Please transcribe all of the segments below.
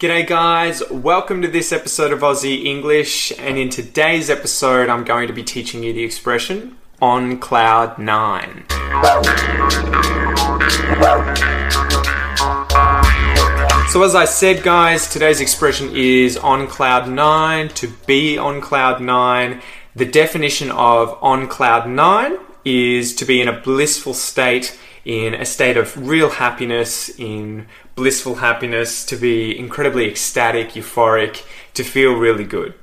G'day, guys. Welcome to this episode of Aussie English. And in today's episode, I'm going to be teaching you the expression on cloud nine. So, as I said, guys, today's expression is on cloud nine, to be on cloud nine. The definition of on cloud nine is to be in a blissful state, in a state of real happiness, in blissful happiness, to be incredibly ecstatic, euphoric, to feel really good.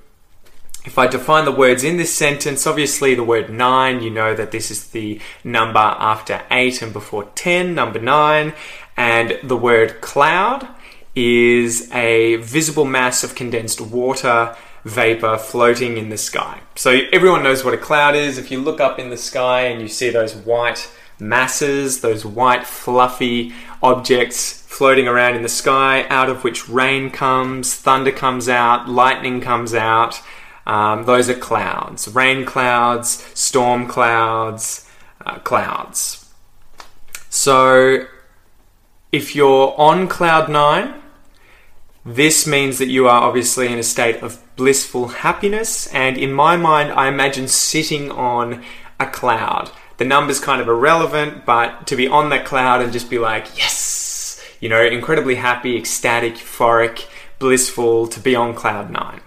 If I define the words in this sentence, obviously the word nine, you know that this is the number after eight and before ten, number nine. And the word cloud is a visible mass of condensed water vapor floating in the sky. So everyone knows what a cloud is. If you look up in the sky and you see those white masses, those white fluffy objects floating around in the sky, out of which rain comes, thunder comes out, lightning comes out. Um, those are clouds. Rain clouds, storm clouds, uh, clouds. So if you're on cloud nine, this means that you are obviously in a state of blissful happiness, and in my mind, I imagine sitting on a cloud. The number's kind of irrelevant, but to be on that cloud and just be like, yes, you know, incredibly happy, ecstatic, euphoric, blissful, to be on cloud nine.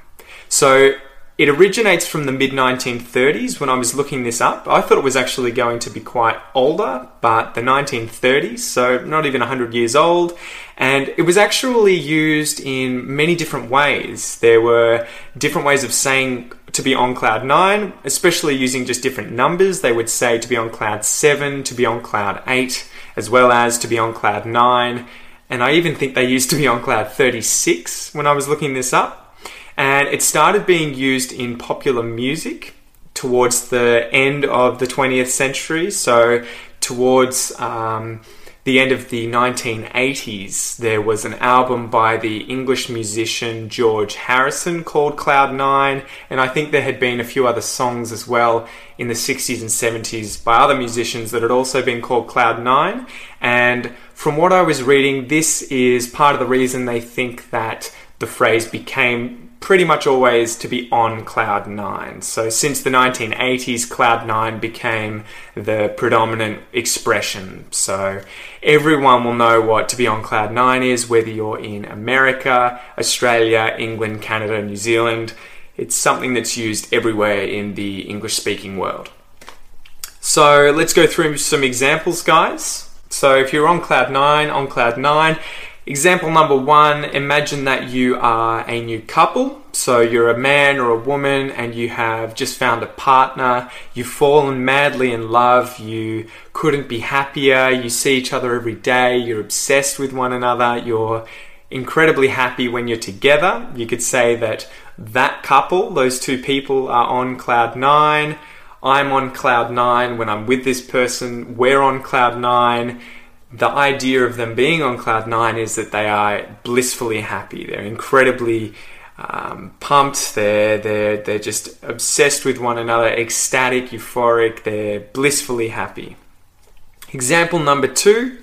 So it originates from the mid 1930s when I was looking this up. I thought it was actually going to be quite older, but the 1930s, so not even 100 years old. And it was actually used in many different ways. There were different ways of saying to be on cloud 9, especially using just different numbers. They would say to be on cloud 7, to be on cloud 8, as well as to be on cloud 9. And I even think they used to be on cloud 36 when I was looking this up and it started being used in popular music towards the end of the 20th century. So, towards um, the end of the 1980s, there was an album by the English musician George Harrison called Cloud Nine, and I think there had been a few other songs as well in the 60s and 70s by other musicians that had also been called Cloud Nine. And from what I was reading, this is part of the reason they think that the phrase became pretty much always to be on Cloud 9. So, since the 1980s, Cloud 9 became the predominant expression. So, everyone will know what to be on Cloud 9 is, whether you're in America, Australia, England, Canada, New Zealand. It's something that's used everywhere in the English speaking world. So, let's go through some examples, guys. So, if you're on Cloud 9, on Cloud 9, Example number one imagine that you are a new couple. So you're a man or a woman and you have just found a partner. You've fallen madly in love. You couldn't be happier. You see each other every day. You're obsessed with one another. You're incredibly happy when you're together. You could say that that couple, those two people, are on cloud nine. I'm on cloud nine when I'm with this person. We're on cloud nine the idea of them being on cloud nine is that they are blissfully happy. They're incredibly um, pumped. They're they're they're just obsessed with one another, ecstatic, euphoric. They're blissfully happy. Example number two.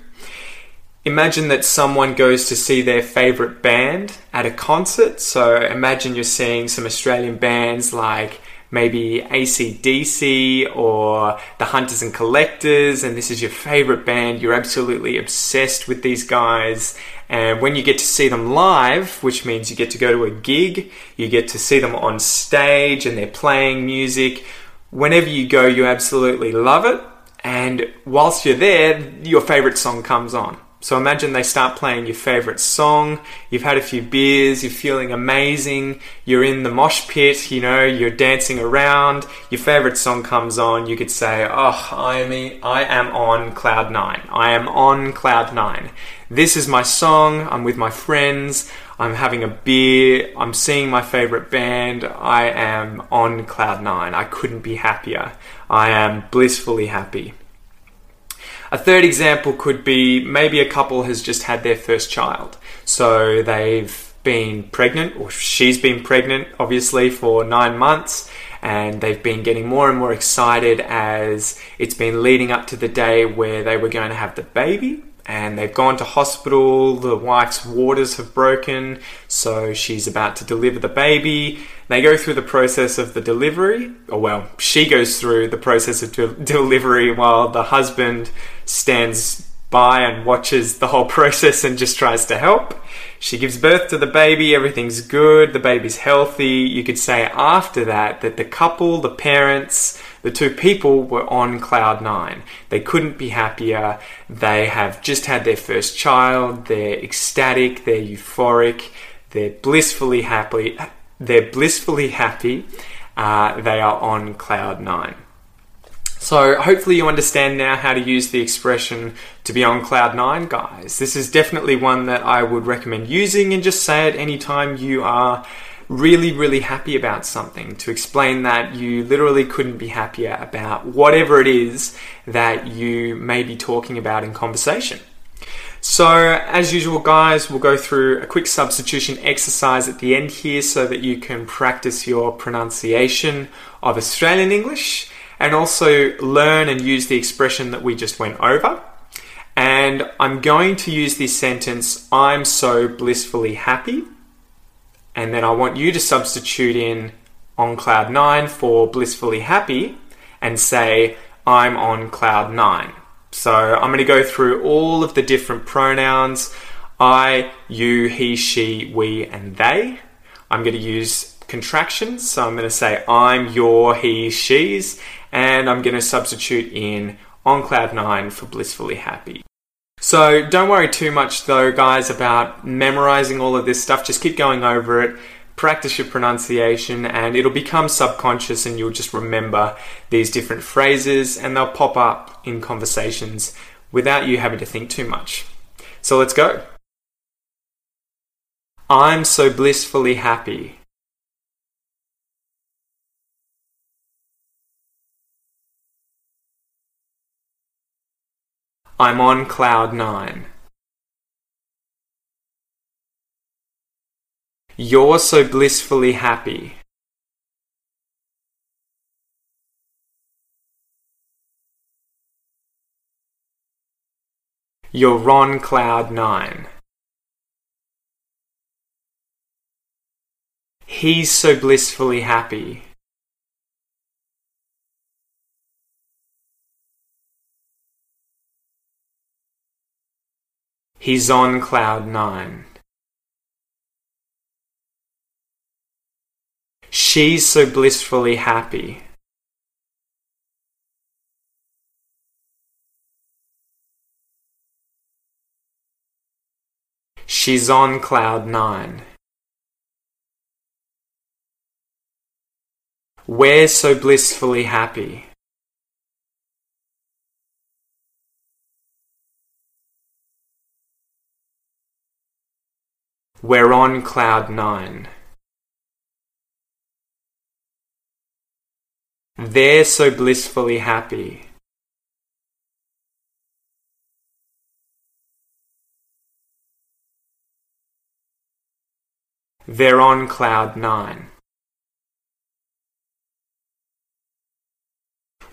Imagine that someone goes to see their favorite band at a concert. So imagine you're seeing some Australian bands like maybe ACDC or the Hunters and Collectors, and this is your favorite band, you're absolutely obsessed with these guys. And when you get to see them live, which means you get to go to a gig, you get to see them on stage and they're playing music, whenever you go, you absolutely love it. And whilst you're there, your favorite song comes on. So imagine they start playing your favorite song, you've had a few beers, you're feeling amazing, you're in the mosh pit, you know, you're dancing around, your favorite song comes on, you could say, Oh, I am, I am on cloud nine. I am on cloud nine. This is my song, I'm with my friends, I'm having a beer, I'm seeing my favorite band, I am on cloud nine. I couldn't be happier. I am blissfully happy. A third example could be maybe a couple has just had their first child. So they've been pregnant, or she's been pregnant, obviously, for nine months, and they've been getting more and more excited as it's been leading up to the day where they were going to have the baby. And they've gone to hospital. The wife's waters have broken, so she's about to deliver the baby. They go through the process of the delivery, or well, she goes through the process of de- delivery while the husband stands by and watches the whole process and just tries to help. She gives birth to the baby, everything's good, the baby's healthy. You could say after that that the couple, the parents, the two people were on cloud nine. They couldn't be happier. They have just had their first child. They're ecstatic. They're euphoric. They're blissfully happy. They're blissfully happy. Uh, they are on cloud nine. So hopefully you understand now how to use the expression to be on cloud nine, guys. This is definitely one that I would recommend using and just say it anytime you are really, really happy about something to explain that you literally couldn't be happier about whatever it is that you may be talking about in conversation. So, as usual, guys, we'll go through a quick substitution exercise at the end here so that you can practice your pronunciation of Australian English and also learn and use the expression that we just went over. And I'm going to use this sentence, I'm so blissfully happy and then I want you to substitute in on cloud nine for blissfully happy and say, I'm on cloud nine. So I'm going to go through all of the different pronouns I, you, he, she, we, and they. I'm going to use contractions. So I'm going to say I'm, your, he, she's, and I'm going to substitute in on cloud nine for blissfully happy. So don't worry too much though, guys, about memorizing all of this stuff. Just keep going over it, practice your pronunciation, and it'll become subconscious and you'll just remember these different phrases and they'll pop up in conversations without you having to think too much. So let's go. I'm so blissfully happy. I'm on cloud nine. You're so blissfully happy. You're on cloud nine. He's so blissfully happy. He's on cloud nine. She's so blissfully happy. She's on cloud nine. We're so blissfully happy. We're on cloud nine. They're so blissfully happy. They're on cloud nine.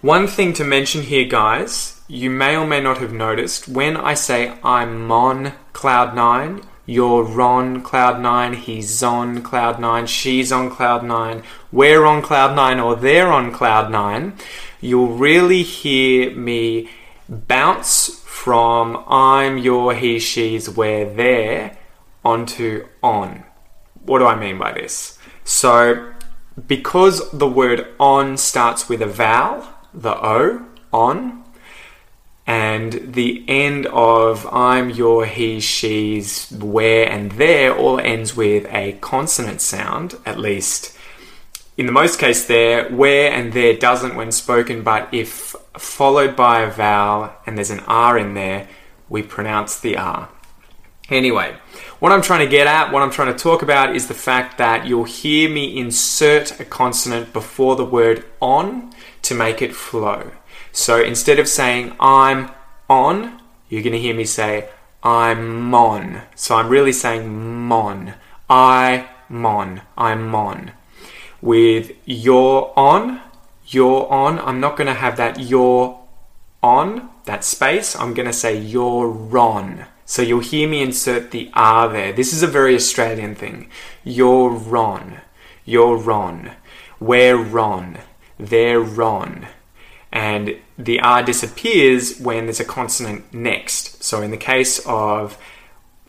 One thing to mention here, guys, you may or may not have noticed when I say I'm on cloud nine, you're on cloud nine, he's on cloud nine, she's on cloud nine, we're on cloud nine, or they're on cloud nine, you'll really hear me bounce from I'm, your, he, she's, we're, there onto on. What do I mean by this? So, because the word on starts with a vowel, the O, on, and the end of I'm, your, he, she's, where, and there all ends with a consonant sound, at least in the most case there, where and there doesn't when spoken, but if followed by a vowel and there's an R in there, we pronounce the R. Anyway, what I'm trying to get at, what I'm trying to talk about is the fact that you'll hear me insert a consonant before the word on to make it flow. So instead of saying I'm on, you're going to hear me say I'm on. So I'm really saying mon. I mon. I'm mon. With you're on, you're on, I'm not going to have that you're on that space, I'm going to say you're Ron. So you'll hear me insert the R there. This is a very Australian thing. You're Ron. You're Ron. We're Ron. They're Ron. And the R disappears when there's a consonant next. So in the case of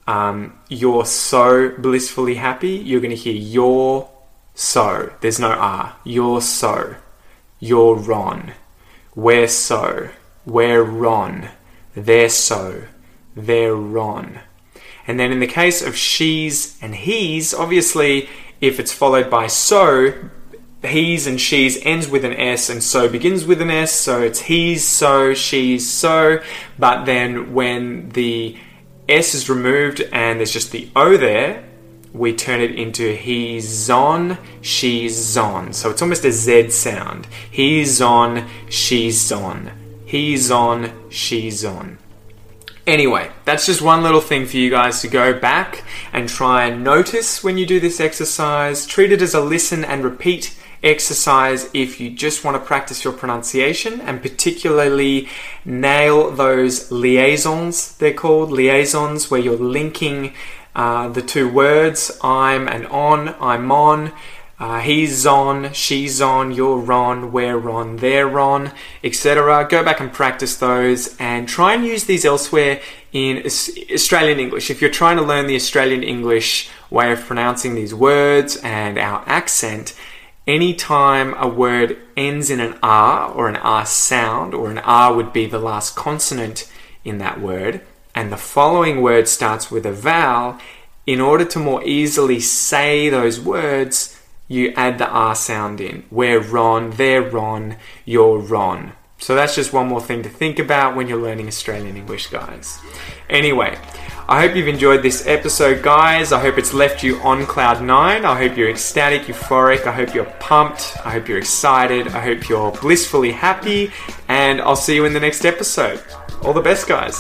um, you're so blissfully happy, you're going to hear you're so. There's no R. You're so. You're Ron. We're so. We're Ron. They're so. They're Ron. And then in the case of she's and he's, obviously, if it's followed by so, he's and she's ends with an S and so begins with an S, so it's he's so, she's so. But then when the S is removed and there's just the O there, we turn it into he's on, she's on. So it's almost a Z sound. He's on, she's on. He's on, she's on. Anyway, that's just one little thing for you guys to go back and try and notice when you do this exercise. Treat it as a listen and repeat exercise if you just want to practice your pronunciation and particularly nail those liaisons, they're called liaisons, where you're linking uh, the two words I'm and on, I'm on. Uh, he's on, she's on, you're on, we're on, they're on, etc. Go back and practice those and try and use these elsewhere in Australian English. If you're trying to learn the Australian English way of pronouncing these words and our accent, anytime a word ends in an R or an R sound, or an R would be the last consonant in that word, and the following word starts with a vowel, in order to more easily say those words, you add the R sound in. We're Ron, they're Ron, you're Ron. So that's just one more thing to think about when you're learning Australian English, guys. Anyway, I hope you've enjoyed this episode, guys. I hope it's left you on cloud nine. I hope you're ecstatic, euphoric. I hope you're pumped. I hope you're excited. I hope you're blissfully happy. And I'll see you in the next episode. All the best, guys.